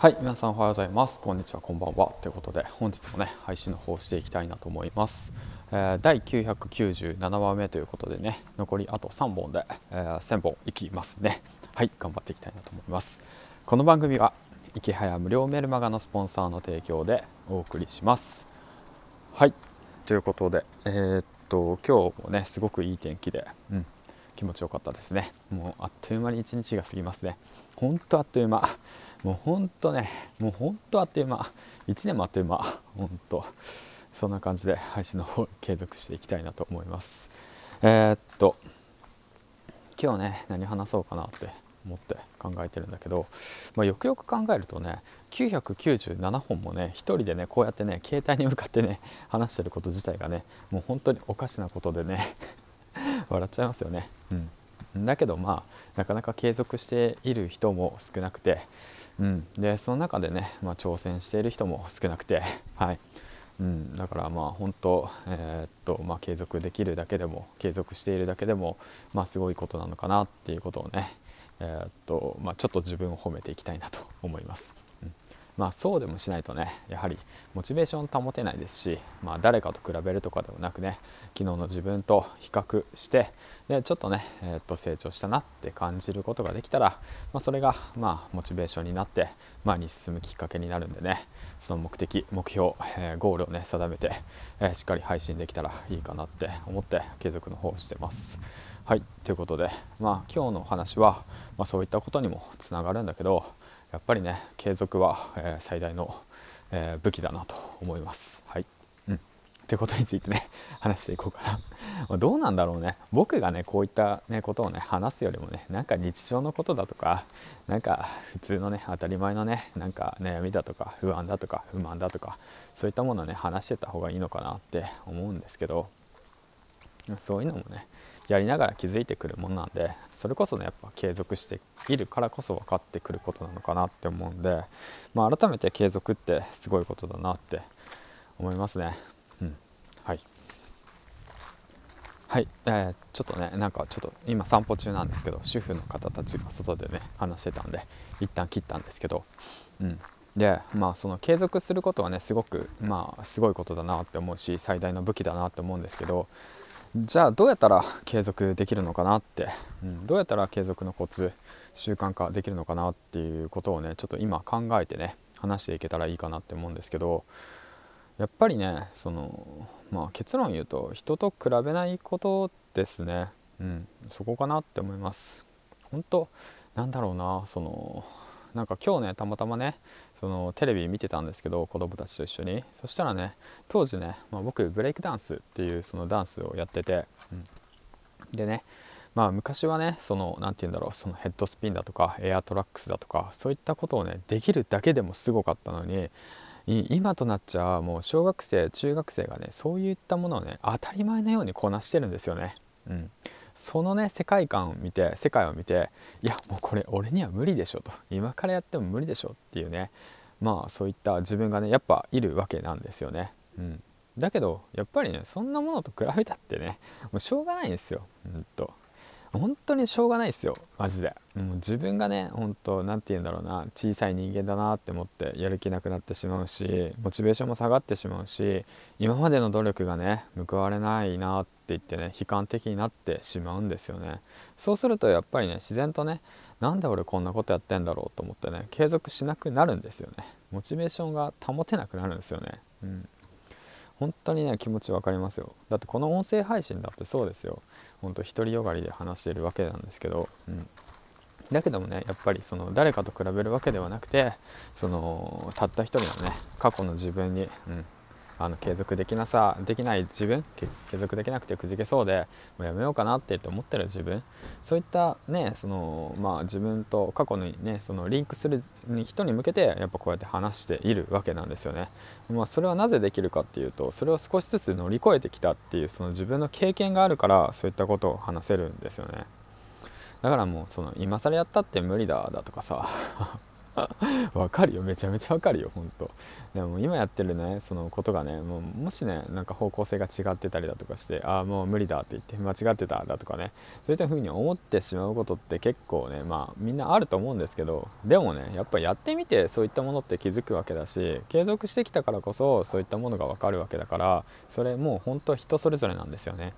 はい、皆さんおはようございます。こんにちは、こんばんは。ということで、本日もね、配信の方していきたいなと思います。えー、第997話目ということでね、残りあと3本で、えー、1000本いきますね。はい、頑張っていきたいなと思います。この番組は、いきはや無料メルマガのスポンサーの提供でお送りします。はい、ということで、えー、っと、今日もね、すごくいい天気で、うん、気持ちよかったですね。もうあっという間に一日が過ぎますね。ほんとあっという間。もうほんとねもうほんとあっという間。1年もあっという間。ほんとそんな感じで配信の方継続していきたいなと思います。えー、っと今日ね何話そうかなって思って考えてるんだけど、まあ、よくよく考えるとね997本もね1人でねこうやってね携帯に向かってね話してること自体がねもう本当におかしなことでね 笑っちゃいますよね。うん。だけどまあなかなか継続している人も少なくてうん、でその中でね、まあ、挑戦している人も少なくて、はい。うん、だからまあ本当、えー、っとまあ、継続できるだけでも継続しているだけでも、まあ、すごいことなのかなっていうことをね、えー、っとまあ、ちょっと自分を褒めていきたいなと思います。まあ、そうでもしないとねやはりモチベーション保てないですし、まあ、誰かと比べるとかでもなくね昨日の自分と比較してでちょっとね、えー、っと成長したなって感じることができたら、まあ、それがまあモチベーションになって前に進むきっかけになるんでねその目的目標、えー、ゴールをね定めて、えー、しっかり配信できたらいいかなって思って継続の方をしてます。はいということで、まあ、今日のお話は、まあ、そういったことにもつながるんだけどやっぱりね継続は、え最大の、え武器だなと思います。はい。うん。ってことについてね 話していこうかな。どうなんだろうね。僕がねこういった、ね、ことをね話すよりもねなんか日常のことだとかなんか普通のね当たり前のねなんか悩みだとか不安だとか不満だとかそういったものをね話してた方がいいのかなって思うんですけどそういうのもねやりながら気づいてくるもんなんでそれこそねやっぱ継続しているからこそ分かってくることなのかなって思うんで、まあ、改めて継続ってすごいことだなって思いますね。うん。はい。はい、えー、ちょっとねなんかちょっと今散歩中なんですけど主婦の方たちが外でね話してたんで一旦切ったんですけどうん。でまあその継続することはねすごくまあすごいことだなって思うし最大の武器だなって思うんですけどじゃあどうやったら継続できるのかなって、うん、どうやったら継続のコツ習慣化できるのかなっていうことをねちょっと今考えてね話していけたらいいかなって思うんですけどやっぱりねそのまあ結論言うと人と比べないことですね。うんそこかなって思います。本当なんだろうなそのなんか今日ねたまたまねそのテレビ見てたんですけど子供たちと一緒に。そしたらね当時ね、まあ、僕ブレイクダンスっていうそのダンスをやってて、うん、でねまあ昔はねその何て言うんだろうそのヘッドスピンだとかエアトラックスだとかそういったことをねできるだけでもすごかったのに今となっちゃもう小学生中学生がねそういったものをね当たり前のようにこなしてるんですよね。うん、そのね世界観を見て世界を見ていやもうこれ俺には無理でしょと今からやっても無理でしょっていうねまあそういった自分がねやっぱいるわけなんですよね。うん、だけどやっぱりねそんなものと比べたってねもうしょうがないんですよ。うんと本当にしょうがないですよ。マジで。もう自分がね本当何て言うんだろうな。小さい人間だなって思ってやる気なくなってしまうしモチベーションも下がってしまうし今までの努力がね報われないなって言ってね悲観的になってしまうんですよね。そうするとやっぱりね自然とねなんで俺こんなことやってんだろうと思ってね継続しなくなるんですよね。モチベーションが保てなくなるんですよね。うん。本当にね気持ち分かりますよ。だってこの音声配信だってそうですよ。ほんと独りよがりで話してるわけなんですけど、うん、だけどもねやっぱりその誰かと比べるわけではなくてそのたった一人のね過去の自分に、うん、あの継続できなさできない自分継続できなくてくじけそうでもうやめようかなって思ってる自分そういったねそのまあ自分と過去にねそのリンクする人に向けてやっぱこうやって話しているわけなんですよね。まあ、それはなぜできるかっていうとそれを少しずつ乗り越えてきたっていうその自分の経験があるからそういったことを話せるんですよね。だからもうその今更やったって無理だだとかさ わかるよ。めちゃめちゃわかるよほんと。でも今やってるねそのことがねもうもしねなんか方向性が違ってたりだとかしてああもう無理だって言って間違ってただとかねそういった風に思ってしまうことって結構ねまあみんなあると思うんですけどでもねやっぱやってみてそういったものって気づくわけだし継続してきたからこそそういったものがわかるわけだからそれもう本当人それぞれなんですよね。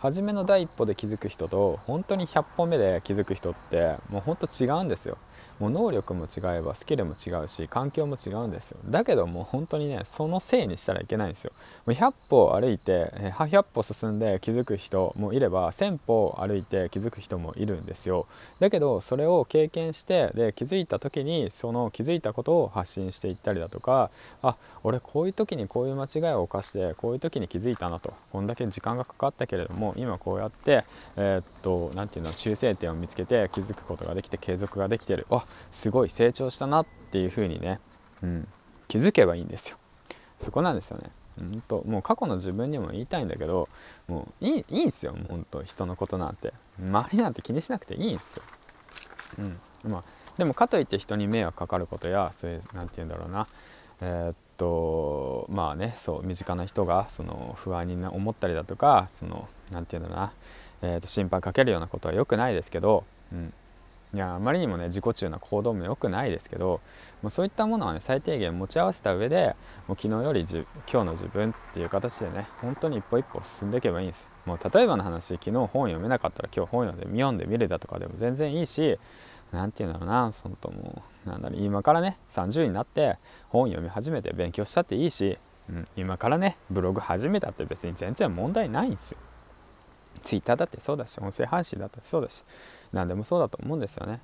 初めの第一歩で気づく人と本当に100本目で気づく人ってもう本当違うんですよ。もう能力も違えばスキルも違うし環境も違うんですよ。だけどもう本当にねそのせいにしたらいけないんですよ。もう100歩歩いて100歩進んで気づく人もいれば1000歩歩いて気づく人もいるんですよ。だけどそれを経験してで気づいた時にその気づいたことを発信していったりだとかあ俺こういう時にこういう間違いを犯してこういう時に気づいたなと。こんだけ時間がかかったけれども今こうやってえー、っと何て言うの修正点を見つけて気づくことができて継続ができてる。あすごい成長したなっていう風にね、うん、気づけばいいんですよ。そこなんですよね。うんともう過去の自分にも言いたいんだけどもういいいいんですよ本当人のことなんて。周りなんて気にしなくていいんですよ。うんまあでもかといって人に迷惑かかることやそういう何て言うんだろうな。えー、っとまあねそう身近な人がその不安に思ったりだとかその何て言うんだろうな、えー、っと心配かけるようなことは良くないですけど、うん、いやあまりにもね自己中な行動も良くないですけどもうそういったものはね最低限持ち合わせた上でもう昨日よりじ今日の自分っていう形でね本当に一歩一歩進んでいけばいいんです。もう例えばの話昨日本読めなかったら今日本読んで読んでみるだとかでも全然いいし何て言うんだろうなそのともうなんだろう今からね30になって本読み始めて勉強したっていいし、うん、今からねブログ始めたって別に全然問題ないんですよ。Twitter だってそうだし音声配信だってそうだし何でもそうだと思うんですよね。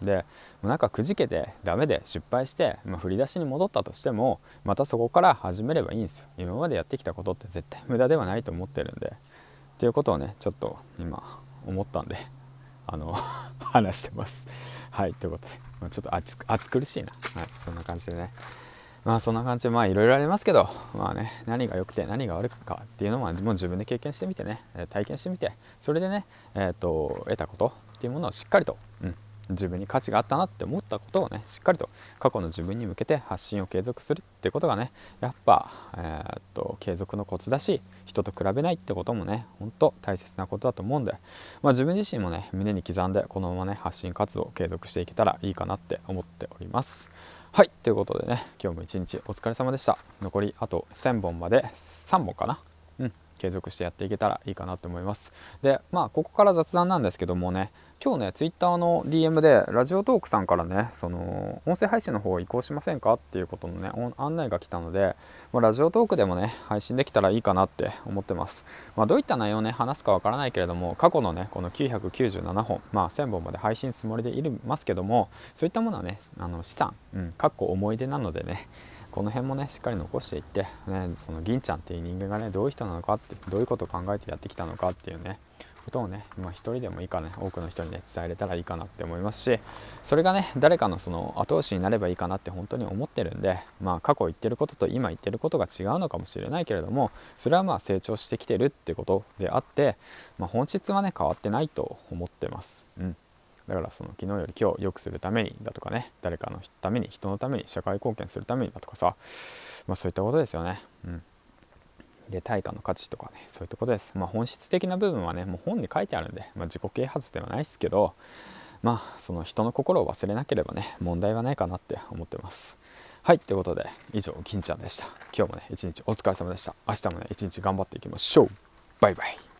うん、でなんかくじけてダメで失敗して、まあ、振り出しに戻ったとしてもまたそこから始めればいいんですよ。今までやってきたことって絶対無駄ではないと思ってるんで。っていうことをねちょっと今思ったんであの 話してます。はいということで、まあ、ちょっと暑暑苦しいな、はい、そんな感じでね。まあそんな感じでまあいろいろありますけどまあね何が良くて何が悪くかっていうのはもう自分で経験してみてね体験してみてそれでねえっ、ー、と得たことっていうものをしっかりと、うん、自分に価値があったなって思ったことをねしっかりと過去の自分に向けて発信を継続するってことがねやっぱ、えー、っと継続のコツだし人と比べないってこともねほんと大切なことだと思うんで、まあ、自分自身もね胸に刻んでこのままね発信活動を継続していけたらいいかなって思っております。はいということでね今日も一日お疲れ様でした。残りあと1000本まで3本かな？うん継続してやっていけたらいいかなと思います。でまあここから雑談なんですけどもね今日ね、ツイッターの DM で、ラジオトークさんからね、その、音声配信の方移行しませんか？っていうことのね、案内が来たので、まあ、ラジオトークでもね、配信できたらいいかなって思ってます。まあ、どういった内容をね、話すかわからないけれども、過去のね、この997本、まあ、1000本まで配信つもりでいますけども、そういったものはね、あの資産、うん、かっこ思い出なのでね、この辺もねしっかり残していって、ね、その銀ちゃんっていう人間がねどういう人なのかってどういうことを考えてやってきたのかっていうねことをね、まあ、一人でもいいかね多くの人にね伝えれたらいいかなって思いますしそれがね誰かのその後押しになればいいかなって本当に思ってるんでまあ過去言ってることと今言ってることが違うのかもしれないけれどもそれはまあ成長してきてるってことであって、まあ、本質はね変わってないと思ってます。うんだからその昨日より今日良くするためにだとかね誰かのために人のために社会貢献するためにだとかさまあそういったことですよね。うんで対価の価値とかねそういうとこです、まあ、本質的な部分はねもう本に書いてあるんで、まあ、自己啓発ではないですけどまあその人の心を忘れなければね問題はないかなって思ってます。はいということで以上銀ちゃんでした。今日もね一日お疲れ様でした。明日もね一日頑張っていきましょう。バイバイ。